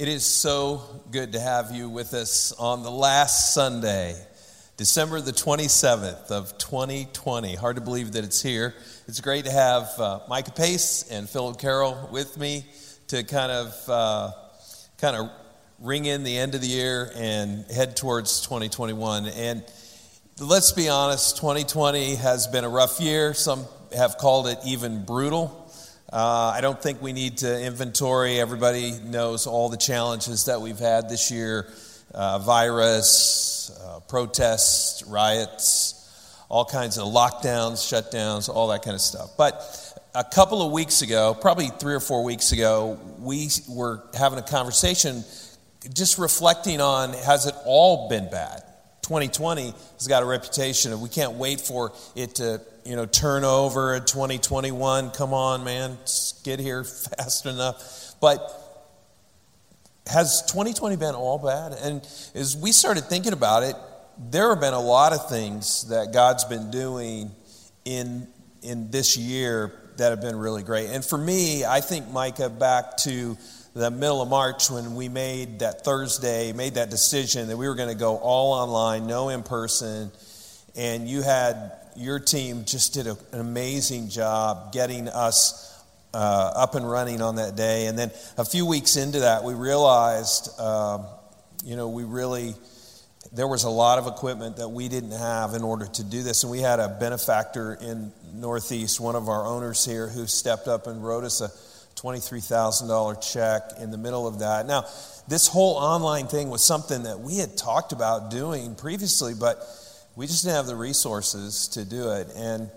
It is so good to have you with us on the last Sunday, December the 27th of 2020. Hard to believe that it's here. It's great to have uh, Micah Pace and Philip Carroll with me to kind of uh, kind of ring in the end of the year and head towards 2021. And let's be honest, 2020 has been a rough year. Some have called it even brutal. Uh, I don't think we need to inventory. Everybody knows all the challenges that we've had this year uh, virus, uh, protests, riots, all kinds of lockdowns, shutdowns, all that kind of stuff. But a couple of weeks ago, probably three or four weeks ago, we were having a conversation just reflecting on has it all been bad? 2020 has got a reputation of we can't wait for it to you know turn over in 2021 come on man. Get here fast enough. But has 2020 been all bad? And as we started thinking about it there have been a lot of things that god's been doing in in this year that have been really great. And for me i think micah back to the middle of March when we made that Thursday, made that decision that we were going to go all online, no in person, and you had your team just did a, an amazing job getting us uh, up and running on that day. And then a few weeks into that, we realized, uh, you know, we really there was a lot of equipment that we didn't have in order to do this. And we had a benefactor in Northeast, one of our owners here, who stepped up and wrote us a $23,000 check in the middle of that. Now, this whole online thing was something that we had talked about doing previously, but we just didn't have the resources to do it. And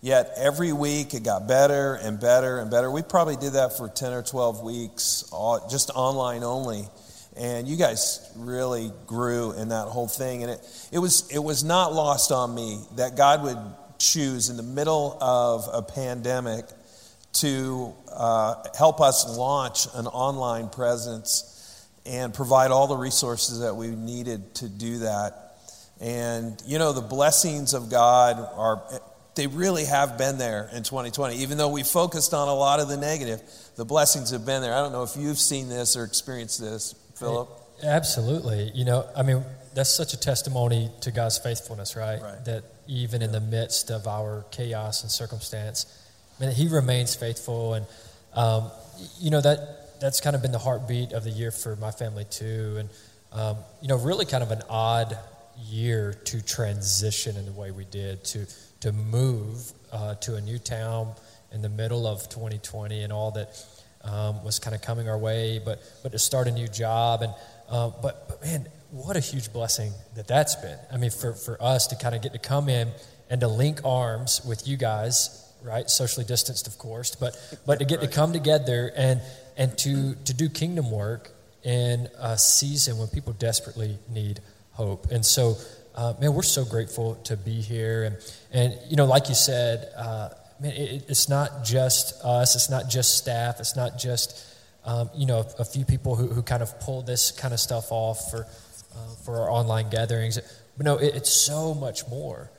yet, every week it got better and better and better. We probably did that for 10 or 12 weeks, just online only. And you guys really grew in that whole thing. And it, it, was, it was not lost on me that God would choose in the middle of a pandemic to uh, help us launch an online presence and provide all the resources that we needed to do that. And, you know, the blessings of God are, they really have been there in 2020. Even though we focused on a lot of the negative, the blessings have been there. I don't know if you've seen this or experienced this, Philip. Absolutely. You know, I mean, that's such a testimony to God's faithfulness, right? right. That even in the midst of our chaos and circumstance, man, he remains faithful. And, um, you know, that, that's kind of been the heartbeat of the year for my family, too. And, um, you know, really kind of an odd year to transition in the way we did, to, to move uh, to a new town in the middle of 2020 and all that um, was kind of coming our way, but, but to start a new job. And, uh, but, but man, what a huge blessing that that's been. I mean, for, for us to kind of get to come in and to link arms with you guys right? Socially distanced, of course, but but to get right. to come together and and to to do kingdom work in a season when people desperately need hope. And so, uh, man, we're so grateful to be here. And and you know, like you said, uh, man, it, it's not just us. It's not just staff. It's not just um, you know a, a, few people who, who kind of pull this kind of stuff off for uh, for our online gatherings. But no, it, it's so much more.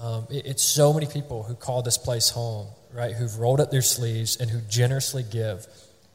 Um, it, it's so many people who call this place home, right? Who've rolled up their sleeves and who generously give,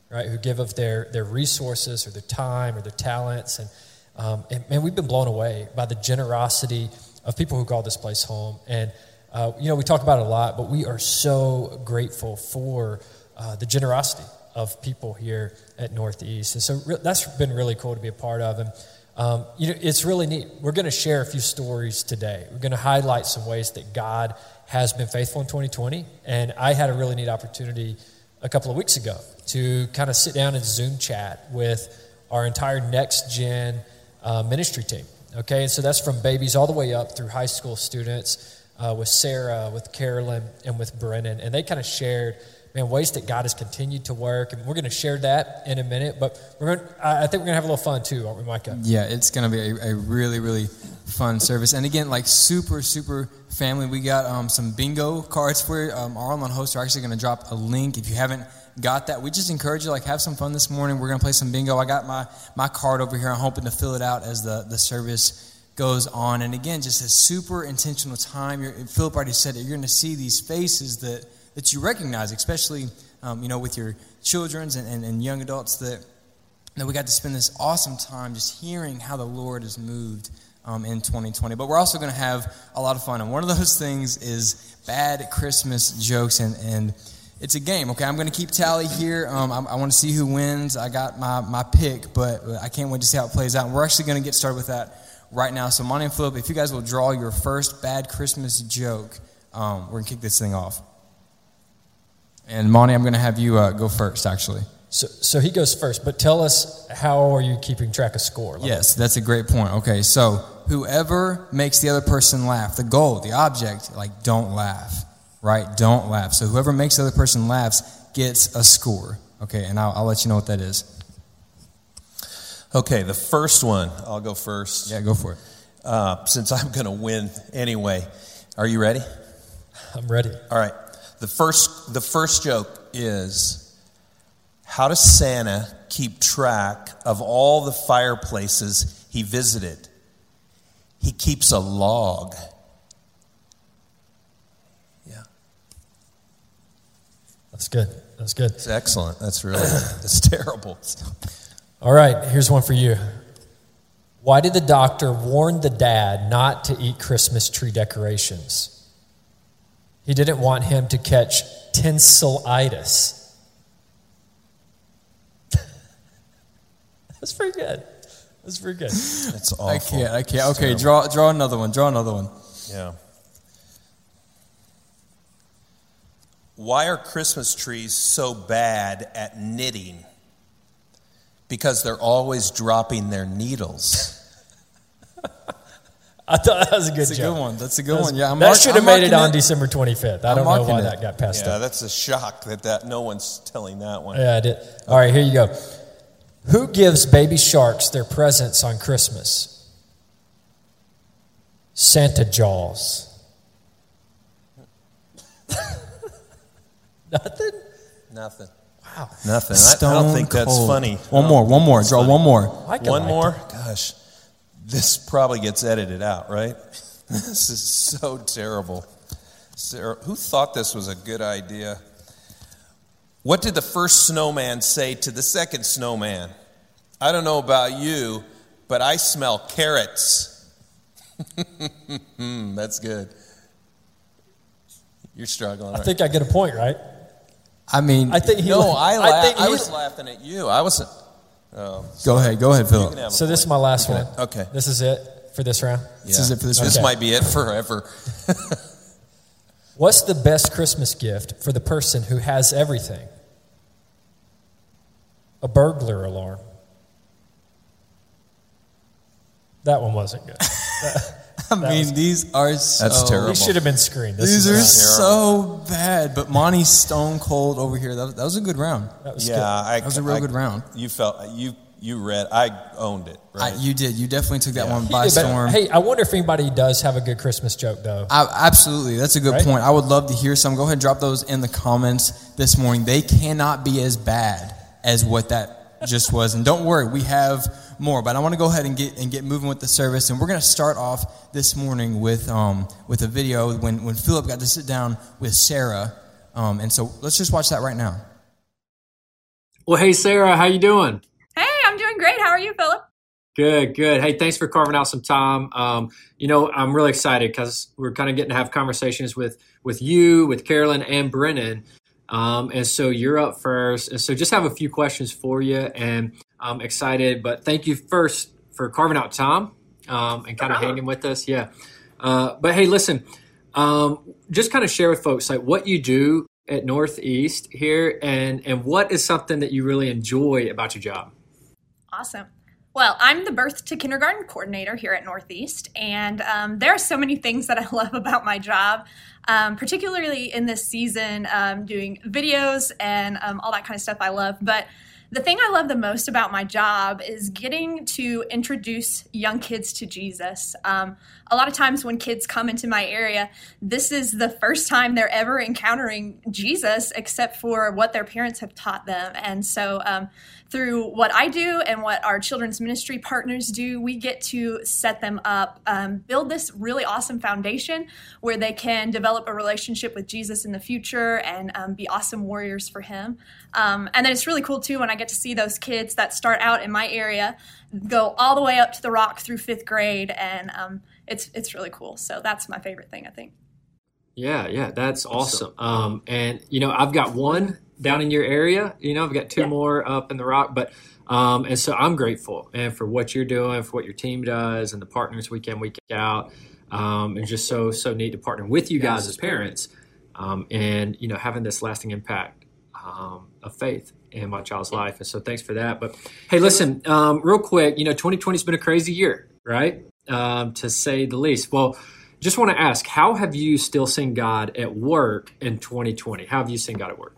right? Who give of their, their resources or their time or their talents. And, um, and man, we've been blown away by the generosity of people who call this place home. And, uh, you know, we talk about it a lot, but we are so grateful for uh, the generosity of people here at Northeast. And so re- that's been really cool to be a part of. And, um, you know, it's really neat. We're going to share a few stories today. We're going to highlight some ways that God has been faithful in 2020. And I had a really neat opportunity a couple of weeks ago to kind of sit down and Zoom chat with our entire next gen uh, ministry team. Okay, and so that's from babies all the way up through high school students uh, with Sarah, with Carolyn, and with Brennan. And they kind of shared man, ways that God has continued to work. And we're going to share that in a minute. But we're going to, I think we're going to have a little fun too, aren't we, Micah? Yeah, it's going to be a, a, really, really fun service. And again, like super, super family. We got um, some bingo cards for. Um, our online hosts are actually going to drop a link. If you haven't got that, we just encourage you, like, have some fun this morning. We're going to play some bingo. I got my, my card over here. I'm hoping to fill it out as the, the service goes on. And again, just a super intentional time. You're, Philip already said it. You're going to see these faces that – that you recognize, especially um, you know with your children's and, and, and, young adults that that we got to spend this awesome time just hearing how the Lord has moved um, in 2020. But we're also going to have a lot of fun. And one of those things is bad Christmas jokes. And, and it's a game, okay? I'm going to keep tally here. Um, I, I want to see who wins. I got my, my pick, but I can't wait to see how it plays out. And we're actually going to get started with that right now. So, Monty and Philip, if you guys will draw your first bad Christmas joke, um, we're going to kick this thing off. And, Monty, I'm going to have you uh, go first, actually. So, so he goes first, but tell us how are you keeping track of score? Like, yes, that's a great point. Okay, so whoever makes the other person laugh, the goal, the object, like don't laugh, right? Don't laugh. So whoever makes the other person laughs gets a score. Okay, and I'll, I'll let you know what that is. Okay, the first one, I'll go first. Yeah, go for it. Uh, since I'm going to win anyway. Are you ready? I'm ready. All right. The first, the first joke is how does Santa keep track of all the fireplaces he visited? He keeps a log. Yeah. That's good. That's good. It's excellent. That's really, it's terrible. All right, here's one for you. Why did the doctor warn the dad not to eat Christmas tree decorations? He didn't want him to catch tinselitis. That's pretty good. That's pretty good. That's awful. I can't. I can't. Okay, draw draw another one. Draw another one. Yeah. Why are Christmas trees so bad at knitting? Because they're always dropping their needles. I thought that was a good That's joke. a good one. That's a good one. Yeah, I'm that mark, should have made it on it. December 25th. I don't know why it. that got passed yeah, up. that's a shock that, that no one's telling that one. Yeah, I did. All right, here you go. Who gives baby sharks their presents on Christmas? Santa Jaws. Nothing? Nothing. Wow. Nothing. I, I, don't think cold. that's funny. One more, one more. Draw one more. One more? It. Gosh. This probably gets edited out, right? this is so terrible. Sarah, who thought this was a good idea? What did the first snowman say to the second snowman? I don't know about you, but I smell carrots. Hmm, that's good. You're struggling. I think I get a point, right? I mean, I think he. No, I, la- I, I was laughing at you. I wasn't. Oh, go ahead, go ahead, Philip. So this is my last one. Okay. This is it for this round. Yeah. This is it for this. This might be it forever. What's the best Christmas gift for the person who has everything? A burglar alarm. That one wasn't good. I mean, was, these are so. That's terrible. These should have been screened. This these are so bad. But Monty's stone cold over here. That, that was a good round. That was yeah, good. I, that was a real I, good round. You felt you you read. I owned it. Right? I, you did. You definitely took that yeah. one by did, storm. Hey, I wonder if anybody does have a good Christmas joke though. absolutely, that's a good right? point. I would love to hear some. Go ahead and drop those in the comments this morning. They cannot be as bad as what that just was. And don't worry, we have more. But I want to go ahead and get and get moving with the service, and we're going to start off this morning with um, with a video when when Philip got to sit down with Sarah, um, and so let's just watch that right now. Well, hey Sarah, how you doing? Hey, I'm doing great. How are you, Philip? Good, good. Hey, thanks for carving out some time. Um, you know, I'm really excited because we're kind of getting to have conversations with with you, with Carolyn, and Brennan. Um, and so you're up first. And so just have a few questions for you. And I'm excited, but thank you first for carving out time um, and kind of hanging with us. Yeah. Uh, but hey, listen, um, just kind of share with folks like what you do at Northeast here and, and what is something that you really enjoy about your job? Awesome. Well, I'm the birth to kindergarten coordinator here at Northeast, and um, there are so many things that I love about my job, um, particularly in this season, um, doing videos and um, all that kind of stuff I love. But the thing I love the most about my job is getting to introduce young kids to Jesus. Um, a lot of times when kids come into my area, this is the first time they're ever encountering Jesus, except for what their parents have taught them. And so, um, through what I do and what our children's ministry partners do, we get to set them up, um, build this really awesome foundation where they can develop a relationship with Jesus in the future and um, be awesome warriors for Him. Um, and then it's really cool too when I get to see those kids that start out in my area go all the way up to the rock through fifth grade, and um, it's it's really cool. So that's my favorite thing, I think. Yeah, yeah, that's awesome. Um, and you know, I've got one down in your area. You know, I've got two yeah. more up in the rock, but um, and so I'm grateful and for what you're doing, for what your team does, and the partners week in week out, um, and just so so neat to partner with you guys as parents, um, and you know having this lasting impact um, of faith in my child's life. And so thanks for that. But hey, listen, um, real quick, you know, 2020 has been a crazy year, right? Um, to say the least. Well. Just want to ask, how have you still seen God at work in 2020? How have you seen God at work?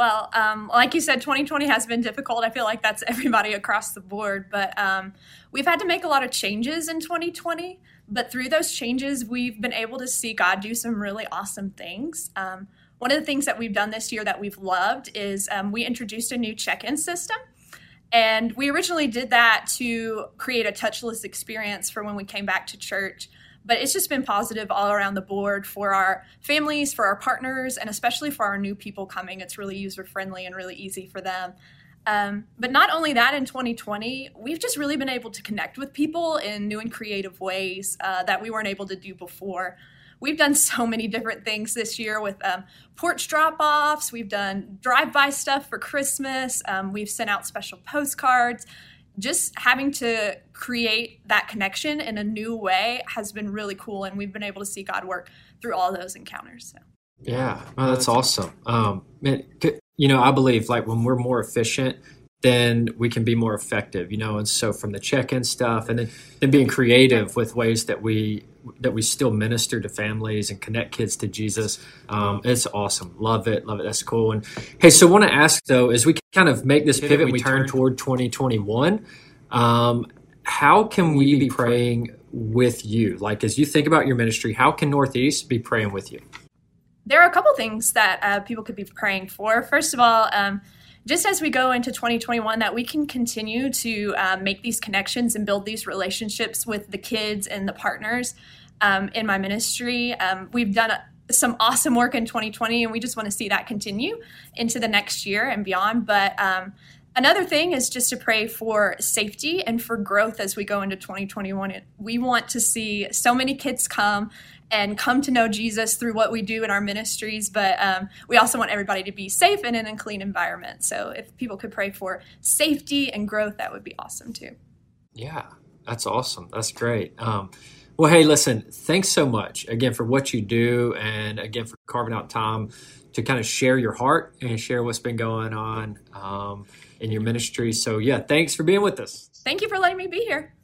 Well, um, like you said, 2020 has been difficult. I feel like that's everybody across the board. But um, we've had to make a lot of changes in 2020. But through those changes, we've been able to see God do some really awesome things. Um, one of the things that we've done this year that we've loved is um, we introduced a new check in system. And we originally did that to create a touchless experience for when we came back to church but it's just been positive all around the board for our families, for our partners, and especially for our new people coming. It's really user friendly and really easy for them. Um, but not only that, in 2020, we've just really been able to connect with people in new and creative ways uh, that we weren't able to do before. We've done so many different things this year with um, porch drop offs. We've done drive by stuff for Christmas. Um, we've sent out special postcards just having to create that connection in a new way has been really cool and we've been able to see god work through all those encounters so. yeah oh, that's awesome um, man, you know i believe like when we're more efficient then we can be more effective you know and so from the check-in stuff and then, then being creative with ways that we that we still minister to families and connect kids to Jesus. Um, it's awesome. Love it. Love it. That's cool. And hey, so I want to ask though, as we kind of make this pivot, we turn toward 2021, um, how can we be praying with you? Like, as you think about your ministry, how can Northeast be praying with you? There are a couple things that uh, people could be praying for. First of all, um, just as we go into 2021, that we can continue to um, make these connections and build these relationships with the kids and the partners um, in my ministry. Um, we've done a, some awesome work in 2020, and we just want to see that continue into the next year and beyond. But um, another thing is just to pray for safety and for growth as we go into 2021. We want to see so many kids come and come to know Jesus through what we do in our ministries. But um, we also want everybody to be safe and in a clean environment. So if people could pray for safety and growth, that would be awesome too. Yeah, that's awesome. That's great. Um, well, hey, listen, thanks so much again for what you do and again for carving out time to kind of share your heart and share what's been going on um, in your ministry. So, yeah, thanks for being with us. Thank you for letting me be here.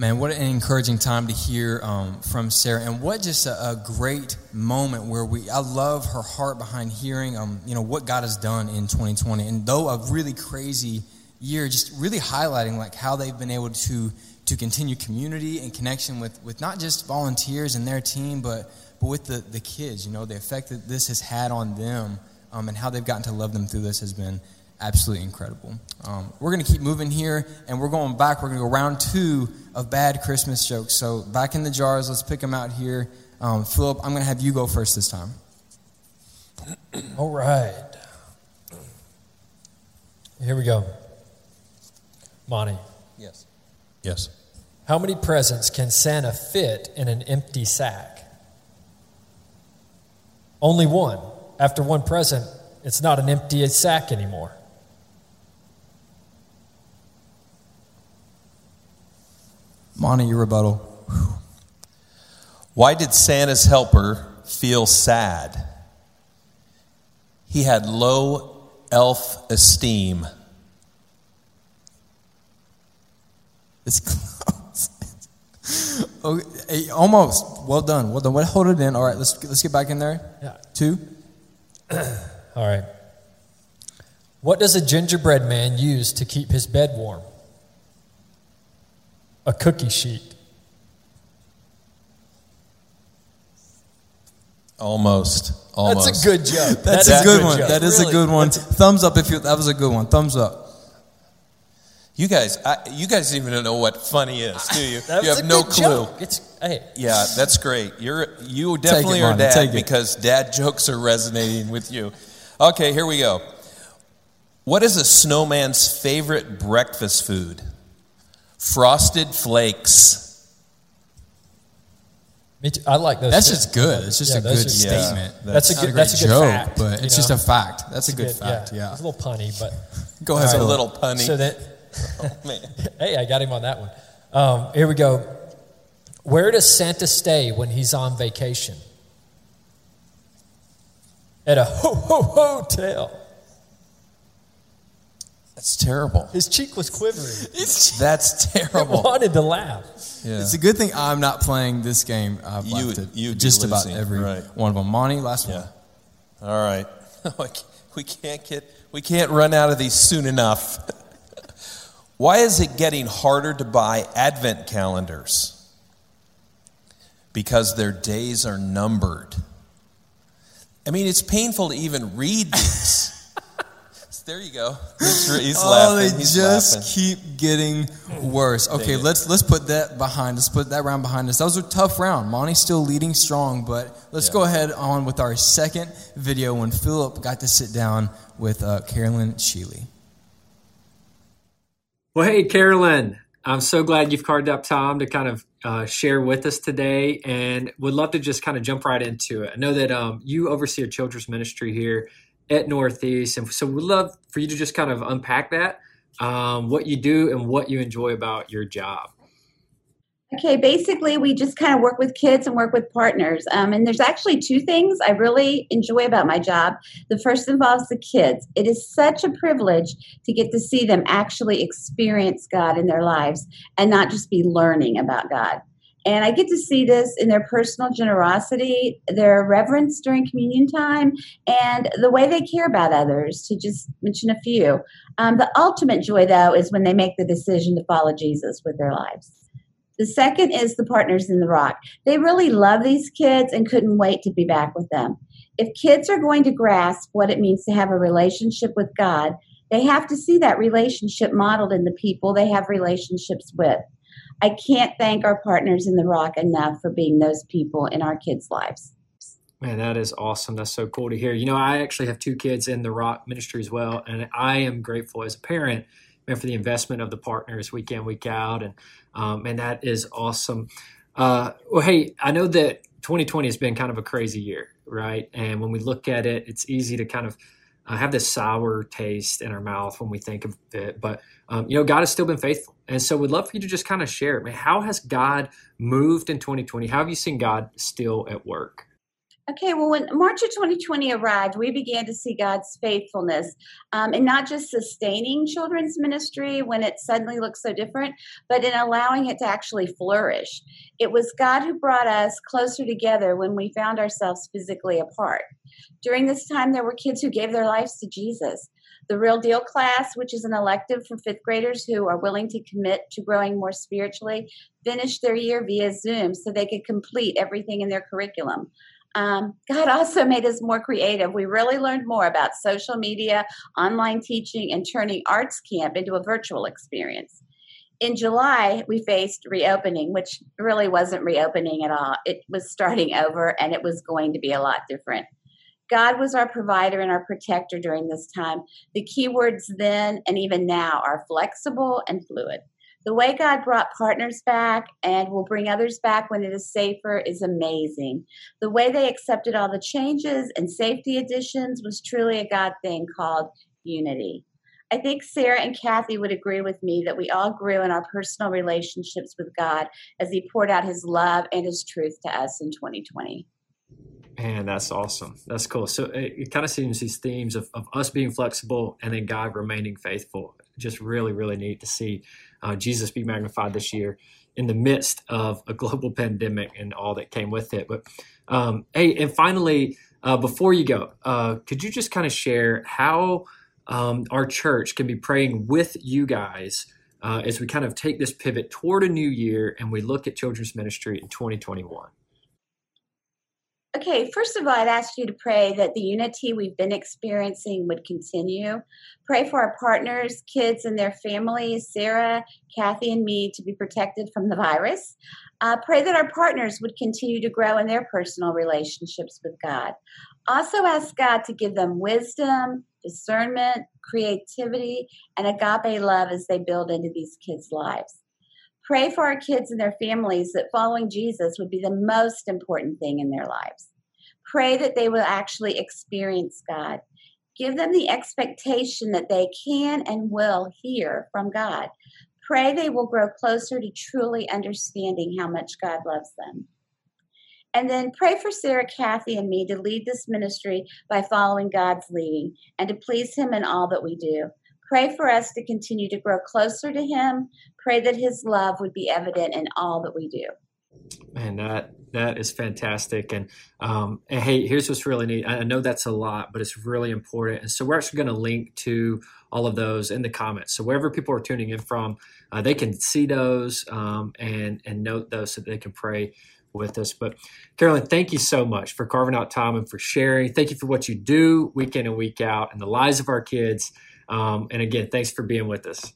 Man, what an encouraging time to hear um, from Sarah, and what just a, a, great moment where we. I love her heart behind hearing, um, you know, what God has done in 2020, and though a really crazy year, just really highlighting like how they've been able to to continue community and connection with with not just volunteers and their team, but but with the the kids. You know, the effect that this has had on them, um, and how they've gotten to love them through this has been absolutely incredible. Um, we're going to keep moving here, and we're going back. We're going to go round two of bad Christmas jokes. So back in the jars, let's pick them out here. Um, Philip, I'm going to have you go first this time. All right. Here we go. Monty. Yes. Yes. How many presents can Santa fit in an empty sack? Only one. After one present, it's not an empty sack anymore. Monty, your rebuttal. Why did Santa's helper feel sad? He had low elf esteem. It's close. okay, eh, almost. Well done. Well done. Well, hold it in. All right, let's let's get back in there. Yeah. Two. All right. What does a gingerbread man use to keep his bed warm? A cookie sheet. Almost. Almost. That's a good joke. That's That a is good one. joke. That is a good one. Thumbs up if you. That was a good one. Thumbs up. You guys, I, you guys even know what funny is, do you? You have a no good clue. joke. It's hey, Yeah, that's great. You're you definitely it, are dad take it. because dad jokes are resonating with you. Okay, here we go. What is a snowman's favorite breakfast food? Frosted flakes. I like those. That's just good. It's just Yeah, a good are- Yeah. statement. That's a good. That's a good joke, fact. but it's know? just a fact. That's a good Good- fact. Yeah. It's a little punny, but Go It's ahead. a little punny. so that Man. hey, I got him on that one. Um, here we go. Where does Santa stay when he's on vacation? At a ho ho hotel. That's terrible. His cheek was quivering. That's terrible. I wanted to laugh. Yeah. It's a good thing I'm not playing this game. I've You- left it you'd be just about every right. one of them. Monty, last Yeah. one. All right. we can't get we can't run out of these soon enough. Why is it getting harder to buy advent calendars? Because their days are numbered. I mean, it's painful to even read these. There you go. He's, he's Oh, laughing. they He's just laughing. keep getting worse. Okay, let's let's put that behind us. Put that round behind us. That was a tough round. Monty's still leading strong, but let's Yeah. go ahead on with our second video when Philip got to sit down with uh, Carolyn Sheely. Well, hey, Carolyn, I'm so glad you've carved up time to kind of uh, share with us today and would love to just kind of jump right into it. I know that um, you oversee a children's ministry here at Northeast, and so we'd love for you to just kind of unpack that, um, what you do and what you enjoy about your job. Okay, basically, we just kind of work with kids and work with partners. Um, and there's actually two things I really enjoy about my job. The first involves the kids. It is such a privilege to get to see them actually experience God in their lives and not just be learning about God. And I get to see this in their personal generosity, their reverence during communion time, and the way they care about others, to just mention a few. Um, the ultimate joy, though, is when they make the decision to follow Jesus with their lives. The second is the partners in the rock. They really love these kids and couldn't wait to be back with them. If kids are going to grasp what it means to have a relationship with God, they have to see that relationship modeled in the people they have relationships with. I can't thank our partners in the rock enough for being those people in our kids' lives. Man, that is awesome. That's so cool to hear. You know, I actually have two kids in the rock ministry as well, and I am grateful as a parent man, for the investment of the partners week in, week out, and um, and that is awesome. Uh, well, hey, I know that 2020 has been kind of a crazy year, right? And when we look at it, it's easy to kind of uh, have this sour taste in our mouth when we think of it. But um, you know, God has still been faithful, and so we'd love for you to just kind of share. Man, how has God moved in 2020? How have you seen God still at work? Okay, well, when March of 2020 arrived, we began to see God's faithfulness um, in not just sustaining children's ministry when it suddenly looked so different, but in allowing it to actually flourish. It was God who brought us closer together when we found ourselves physically apart. During this time, there were kids who gave their lives to Jesus. The Real Deal class, which is an elective for fifth graders who are willing to commit to growing more spiritually, finished their year via Zoom so they could complete everything in their curriculum. Um, God also made us more creative. We really learned more about social media, online teaching, and turning Arts Camp into a virtual experience. In July, we faced reopening, which really wasn't reopening at all. It was starting over and it was going to be a lot different. God was our provider and our protector during this time. The keywords then and even now are flexible and fluid. The way God brought partners back and will bring others back when it is safer is amazing. The way they accepted all the changes and safety additions was truly a God thing called unity. I think Sarah and Kathy would agree with me that we all grew in our personal relationships with God as He poured out His love and His truth to us in 2020. Man, that's awesome. That's cool. So it, it kind of seems these themes of, of us being flexible and then God remaining faithful. Just really, really neat to see uh, Jesus be magnified this year in the midst of a global pandemic and all that came with it. But um, hey, and finally, uh, before you go, uh, could you just kind of share how um, our church can be praying with you guys uh, as we kind of take this pivot toward a new year and we look at children's ministry in 2021? Okay, first of all, I'd ask you to pray that the unity we've been experiencing would continue. Pray for our partners, kids, and their families, Sarah, Kathy, and me, to be protected from the virus. Uh, pray that our partners would continue to grow in their personal relationships with God. Also, ask God to give them wisdom, discernment, creativity, and agape love as they build into these kids' lives. Pray for our kids and their families that following Jesus would be the most important thing in their lives. Pray that they will actually experience God. Give them the expectation that they can and will hear from God. Pray they will grow closer to truly understanding how much God loves them. And then pray for Sarah, Kathy, and me to lead this ministry by following God's leading and to please Him in all that we do. Pray for us to continue to grow closer to Him. Pray that His love would be evident in all that we do. Man, that that is fantastic. And, um, and hey, here's what's really neat. I know that's a lot, but it's really important. And so we're actually going to link to all of those in the comments. So wherever people are tuning in from, uh, they can see those um, and and note those so they can pray with us. But Carolyn, thank you so much for carving out time and for sharing. Thank you for what you do week in and week out and the lives of our kids. Um, and again, thanks for being with us.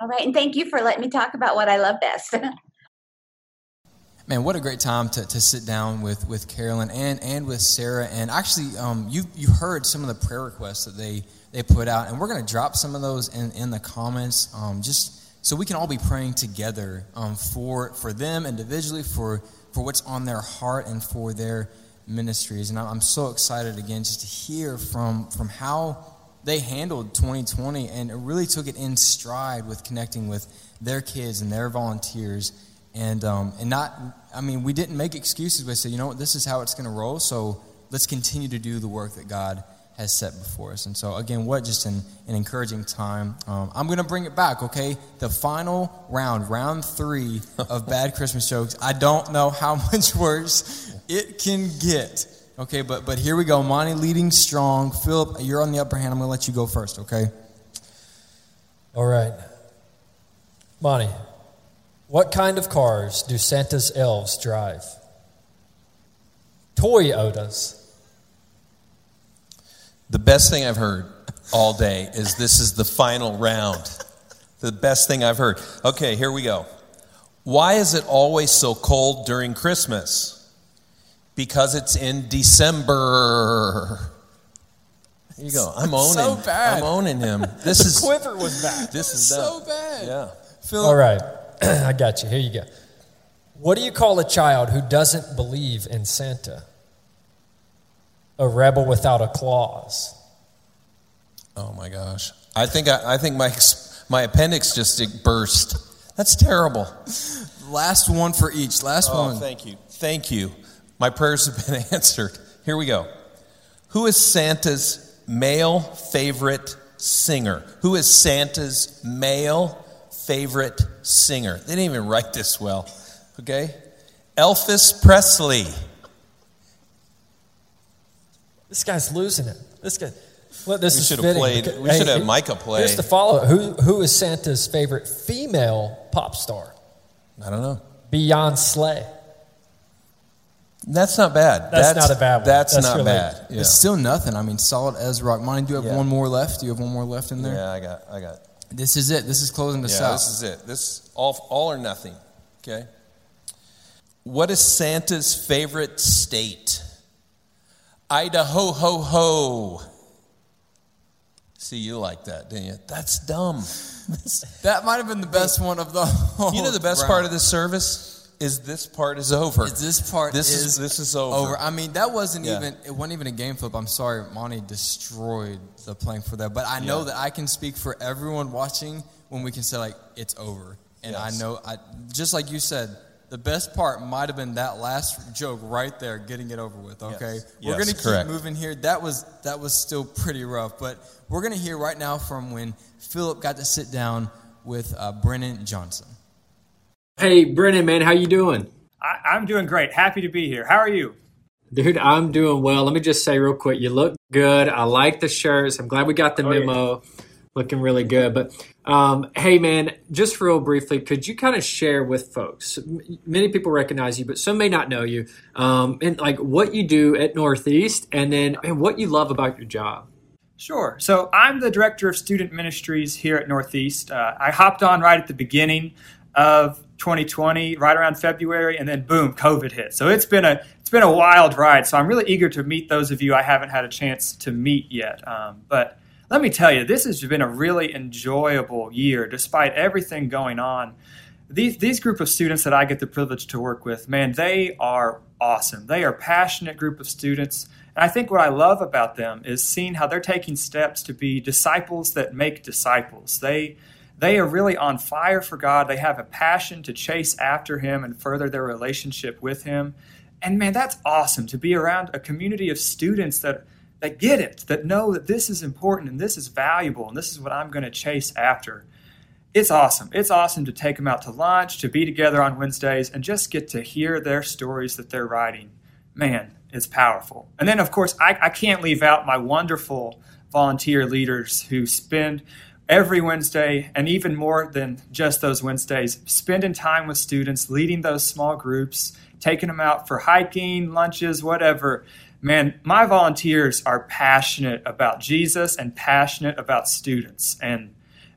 All right, and thank you for letting me talk about what I love best. Man, what a great time to, to sit down with, with Carolyn and, and with Sarah. And actually, um, you, you heard some of the prayer requests that they, they put out, and we're going to drop some of those in, in the comments um, just so we can all be praying together um, for, for them individually, for, for what's on their heart, and for their ministries. And I'm so excited again just to hear from, from how they handled 2020 and really took it in stride with connecting with their kids and their volunteers and um, and not I mean we didn't make excuses. We said you know what this is how it's going to roll. So let's continue to do the work that God has set before us. And so again, what just an, an encouraging time. Um, I'm going to bring it back. Okay, the final round, round three of bad Christmas jokes. I don't know how much worse it can get. Okay, but but here we go. Monty leading strong. Philip, you're on the upper hand. I'm going to let you go first. Okay. All right, Monty. What kind of cars do Santa's elves drive? Toyotas. The best thing I've heard all day is this is the final round. The best thing I've heard. Okay, here we go. Why is it always so cold during Christmas? Because it's in December. There you go. I'm owning. so bad. I'm owning him. This is Quiver was back. this is so done. bad. Yeah. Philip, All right, I got you. Here you go. What do you call a child who doesn't believe in Santa? A rebel without a clause. Oh my gosh. I think I, I think my my appendix just burst. That's terrible. last one for each. Last Oh, one. thank you. Thank you. My prayers have been answered. Here we go. Who is Santa's male favorite singer? Who is Santa's male favorite singer? They didn't even write this well. Okay? Elvis Presley. This guy's losing it. This guy. Well, this We should have played- we should have Micah play. Here's the follow. Who who is Santa's favorite female pop star? I don't know. Beyonce. That's not bad. That's not a bad one. That's, That's not really- bad. Yeah. It's still nothing. I mean, solid as rock. Monty, do you have Yeah. one more left? Do you have one more left in there? yeah, I got I got This is it. This is closing us Yeah, out. this is it. This all all or nothing. Okay. What is Santa's favorite state? Idaho ho ho. See, you like that, didn't you? That's dumb. that might have been the best one of the whole. You know the best round. part of this service is this part is over. Is this part This is, is- this is over. I mean, that wasn't Yeah. even it wasn't even a game flip. I'm sorry, Monty destroyed the playing for that. But I know Yeah. that I can speak for everyone watching when we can say like it's over. And I know I just like you said, the best part might have been that last joke right there, getting it over with. Okay, Yes. we're Yes, gonna keep correct. moving here. That was that was still pretty rough, but we're gonna hear right now from when Philip got to sit down with uh, Brennan Johnson. Hey, Brennan, man, how you doing? I, I'm doing great. Happy to be here. How are you? Dude, I'm doing well. Let me just say real quick, you look good. I like the shirts. I'm glad we got the Oh, yeah. memo. looking really good. But um, hey, man, just real briefly, could you kind of share with folks? Many people recognize you, but some may not know you, um, and like what you do at Northeast, and then and what you love about your job. Sure. So I'm the director of student ministries here at Northeast. Uh, I hopped on right at the beginning of 2020, right around February, and then boom, COVID hit. So it's been a it's been a wild ride. So I'm really eager to meet those of you I haven't had a chance to meet yet. Um, but let me tell you, this has been a really enjoyable year, despite everything going on. These these group of students that I get the privilege to work with, man, they are awesome. They are passionate group of students. And I think what I love about them is seeing how they're taking steps to be disciples that make disciples. They they are really on fire for God. They have a passion to chase after Him and further their relationship with Him. And man, that's awesome to be around a community of students that that get it, that know that this is important and this is valuable and this is what I'm going to chase after. It's awesome. It's awesome to take them out to lunch, to be together on Wednesdays, and just get to hear their stories that they're writing. Man, it's powerful. And then, of course, I, I can't leave out my wonderful volunteer leaders who spend every Wednesday, and even more than just those Wednesdays, spending time with students, leading those small groups, taking them out for hiking, lunches, whatever. Man, my volunteers are passionate about Jesus and passionate about students. And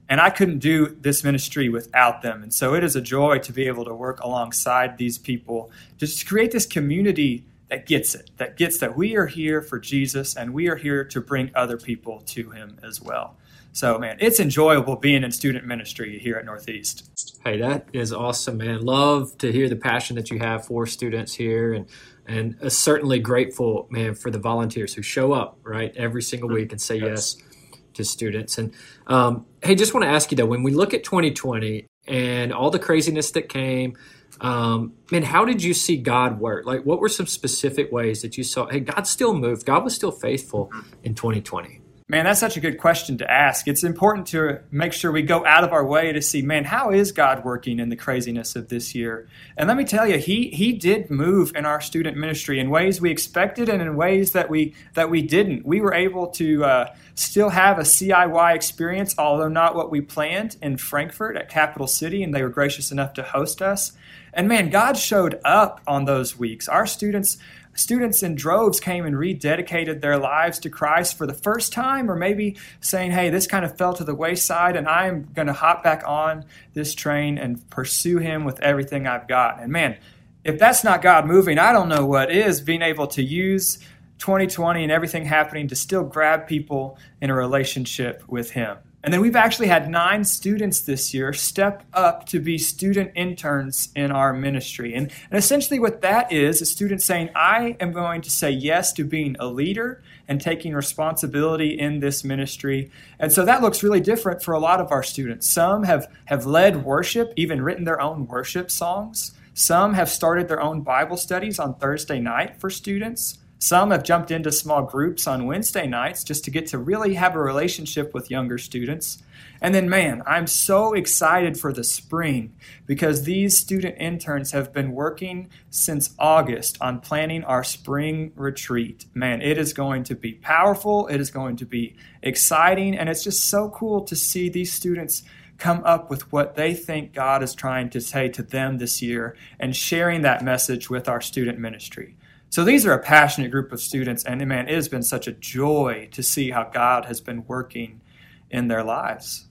and I couldn't do this ministry without them. And so it is a joy to be able to work alongside these people, just to create this community that gets it, that gets that we are here for Jesus and we are here to bring other people to him as well. So, man, it's enjoyable being in student ministry here at Northeast. Hey, that is awesome, man. Love to hear the passion that you have for students here and and uh, certainly grateful, man, for the volunteers who show up, right, every single mm-hmm. week and say yes, yes to students. And um, hey, just want to ask you though, when we look at 2020 and all the craziness that came, um, man, how did you see God work? Like, what were some specific ways that you saw? Hey, God still moved. God was still faithful in 2020. Man, that's such a good question to ask. It's important to make sure we go out of our way to see, man, how is God working in the craziness of this year? And let me tell you, he he did move in our student ministry in ways we expected and in ways that we that we didn't. We were able to uh, still have a CIY experience, although not what we planned in Frankfort at Capital City, and they were gracious enough to host us. And man, God showed up on those weeks. Our students students in droves came and rededicated their lives to Christ for the first time, or maybe saying, hey, this kind of fell to the wayside, and I'm going to hop back on this train and pursue Him with everything I've got. And man, if that's not God moving, I don't know what is being able to use 2020 and everything happening to still grab people in a relationship with Him. And then we've actually had nine students this year step up to be student interns in our ministry. And, and essentially, what that is, a student saying, I am going to say yes to being a leader and taking responsibility in this ministry. And so that looks really different for a lot of our students. Some have, have led worship, even written their own worship songs. Some have started their own Bible studies on Thursday night for students. Some have jumped into small groups on Wednesday nights just to get to really have a relationship with younger students. And then, man, I'm so excited for the spring because these student interns have been working since August on planning our spring retreat. Man, it is going to be powerful, it is going to be exciting, and it's just so cool to see these students come up with what they think God is trying to say to them this year and sharing that message with our student ministry. So these are a passionate group of students, and man, it has been such a joy to see how God has been working in their lives.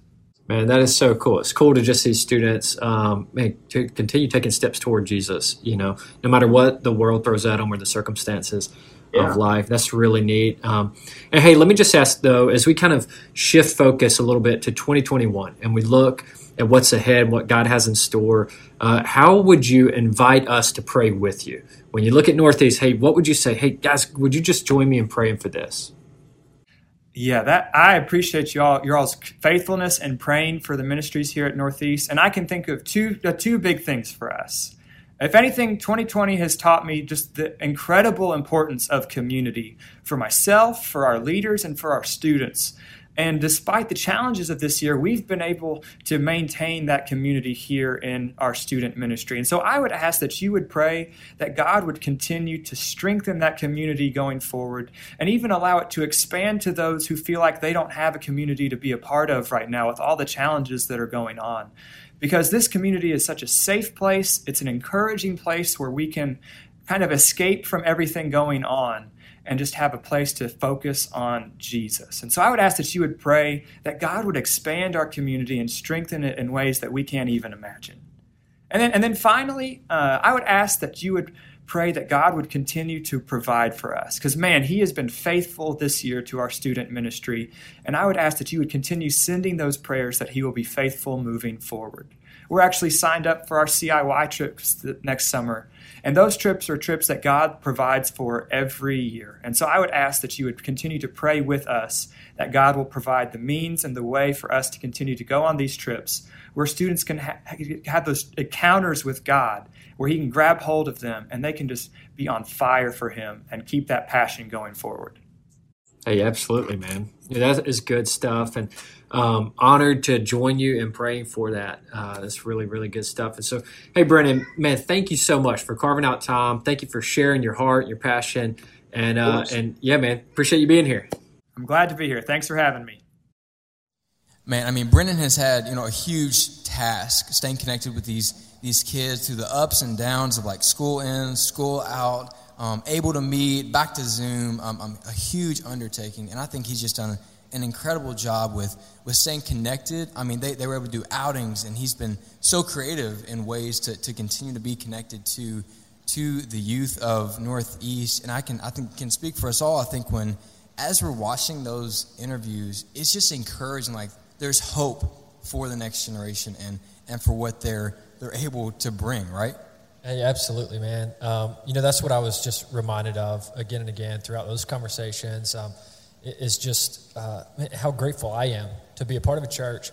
Man, that is so cool. It's cool to just see students um, to continue taking steps toward Jesus. You know, no matter what the world throws at them or the circumstances yeah. of life. That's really neat. Um, and hey, let me just ask though, as we kind of shift focus a little bit to 2021, and we look at what's ahead, what God has in store, uh, how would you invite us to pray with you? When you look at Northeast, hey, what would you say? Hey, guys, would you just join me in praying for this? Yeah, that I appreciate y'all your all's faithfulness and praying for the ministries here at Northeast, and I can think of two uh, two big things for us. If anything, 2020 has taught me just the incredible importance of community for myself, for our leaders, and for our students. And despite the challenges of this year, we've been able to maintain that community here in our student ministry. And so I would ask that you would pray that God would continue to strengthen that community going forward and even allow it to expand to those who feel like they don't have a community to be a part of right now with all the challenges that are going on. Because this community is such a safe place, it's an encouraging place where we can kind of escape from everything going on and just have a place to focus on Jesus. And so I would ask that you would pray that God would expand our community and strengthen it in ways that we can't even imagine. And then, and then finally, uh, I would ask that you would pray that God would continue to provide for us. Because, man, He has been faithful this year to our student ministry. And I would ask that you would continue sending those prayers that He will be faithful moving forward. We're actually signed up for our CIY trips next summer. And those trips are trips that God provides for every year. And so I would ask that you would continue to pray with us that God will provide the means and the way for us to continue to go on these trips where students can ha- have those encounters with God, where He can grab hold of them and they can just be on fire for Him and keep that passion going forward. Hey, absolutely, man. Yeah, that is good stuff. And um, honored to join you in praying for that. Uh, that's really, really good stuff. And so, hey, Brennan, man, thank you so much for carving out time. Thank you for sharing your heart, your passion, and uh, and yeah, man, appreciate you being here. I'm glad to be here. Thanks for having me. Man, I mean, Brennan has had you know a huge task staying connected with these these kids through the ups and downs of like school in, school out, um, able to meet, back to Zoom, um, um, a huge undertaking, and I think he's just done an incredible job with, with staying connected. I mean, they, they were able to do outings, and he's been so creative in ways to, to continue to be connected to, to the youth of Northeast. And I can, I think, can speak for us all. I think when, as we're watching those interviews, it's just encouraging. Like, there's hope for the next generation and, and for what they're, they're able to bring, right? Hey, absolutely, man. Um, you know, that's what I was just reminded of again and again throughout those conversations. Um, is just uh, how grateful I am to be a part of a church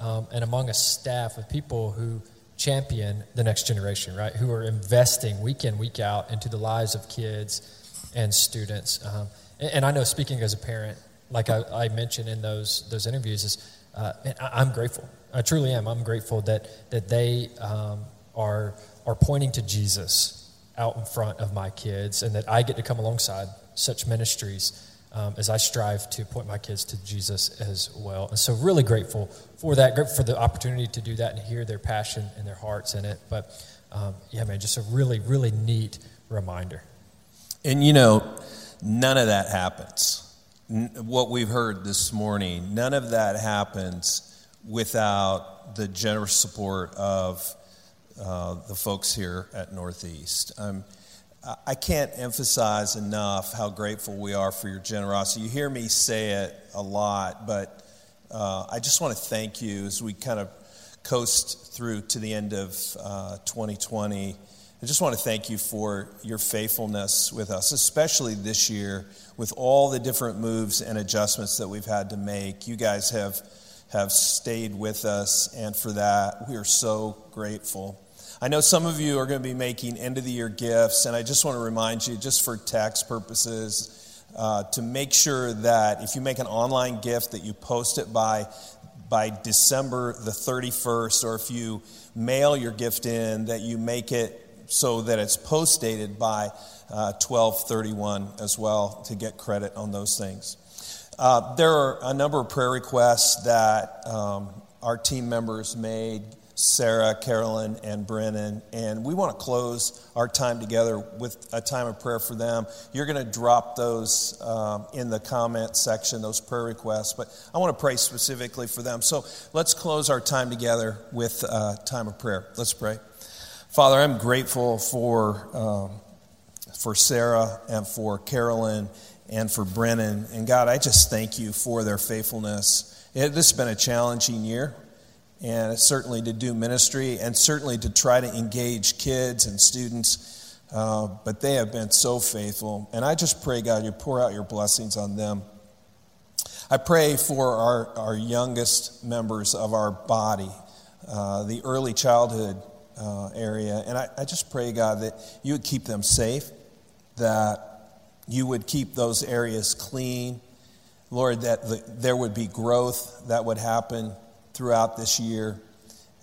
um, and among a staff of people who champion the next generation, right? Who are investing week in, week out into the lives of kids and students. Um, and, and, I know, speaking as a parent, like I, I mentioned in those those interviews, is uh, I, am grateful. I truly am. I'm grateful that that they um, are are pointing to Jesus out in front of my kids, and that I get to come alongside such ministries um, as I strive to point my kids to Jesus as well. And so, really grateful for that, for the opportunity to do that and hear their passion and their hearts in it. But um, yeah, man, just a really, really neat reminder. And you know, none of that happens. What we've heard this morning, none of that happens without the generous support of uh, the folks here at Northeast. Um, I can't emphasize enough how grateful we are for your generosity. You hear me say it a lot, but uh, I just want to thank you as we kind of coast through to the end of uh, 2020. I just want to thank you for your faithfulness with us, especially this year with all the different moves and adjustments that we've had to make. You guys have, have stayed with us, and for that, we are so grateful. I know some of you are going to be making end of the year gifts, and I just want to remind you, just for tax purposes, uh, to make sure that if you make an online gift, that you post it by by December the 31st, or if you mail your gift in, that you make it so that it's post dated by uh, 1231 as well to get credit on those things. Uh, there are a number of prayer requests that um, our team members made Sarah, Carolyn, and Brennan. And we want to close our time together with a time of prayer for them. You're going to drop those um, in the comment section, those prayer requests, but I want to pray specifically for them. So let's close our time together with a uh, time of prayer. Let's pray. Father, I'm grateful for, um, for Sarah and for Carolyn and for Brennan. And God, I just thank you for their faithfulness. It, this has been a challenging year and certainly to do ministry and certainly to try to engage kids and students. Uh, but they have been so faithful. And I just pray, God, you pour out your blessings on them. I pray for our, our youngest members of our body, uh, the early childhood uh, area. And I, I just pray, God, that you would keep them safe, that you would keep those areas clean, Lord, that the, there would be growth that would happen throughout this year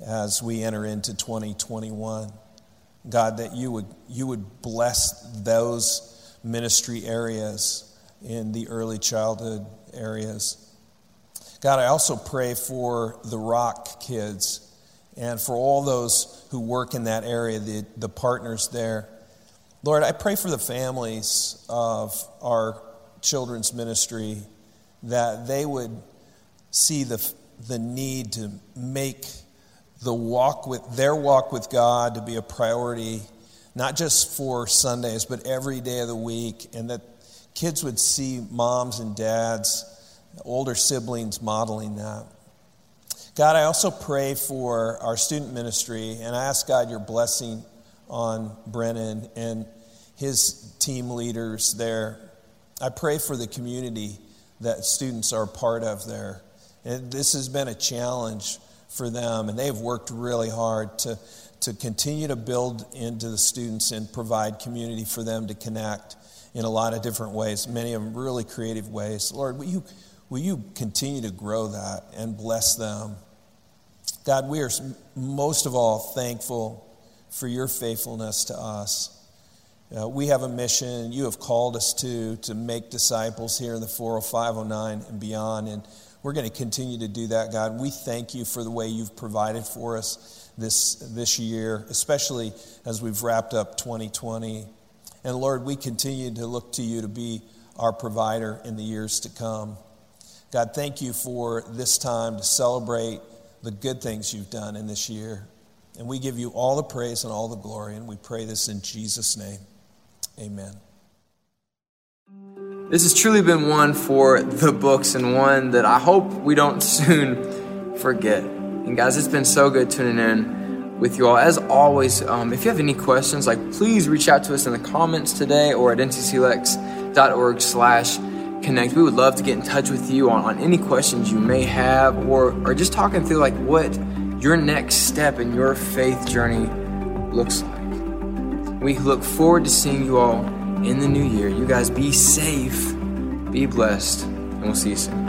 as we enter into 2021. God, that you would, you would bless those ministry areas in the early childhood areas. God, I also pray for the Rock kids and for all those who work in that area, the, the partners there. Lord, I pray for the families of our children's ministry that they would see the, the need to make the walk with their walk with God to be a priority, not just for Sundays, but every day of the week, and that kids would see moms and dads, older siblings modeling that. God, I also pray for our student ministry, and I ask God your blessing on Brennan and his team leaders there. I pray for the community that students are part of there. And this has been a challenge for them, and they've worked really hard to, to continue to build into the students and provide community for them to connect in a lot of different ways, many of them really creative ways. Lord, will you, will you continue to grow that and bless them? God, we are most of all thankful for your faithfulness to us. Uh, we have a mission you have called us to, to make disciples here in the 40509 and beyond. And we're going to continue to do that, God. We thank you for the way you've provided for us this, this year, especially as we've wrapped up 2020. And Lord, we continue to look to you to be our provider in the years to come. God, thank you for this time to celebrate the good things you've done in this year. And we give you all the praise and all the glory, and we pray this in Jesus' name. Amen. This has truly been one for the books and one that I hope we don't soon forget. And guys, it's been so good tuning in with you all. As always, um, if you have any questions, like please reach out to us in the comments today or at ntclex.org slash connect. We would love to get in touch with you on, on any questions you may have or, or just talking through like what your next step in your faith journey looks like. We look forward to seeing you all in the new year. You guys be safe, be blessed, and we'll see you soon.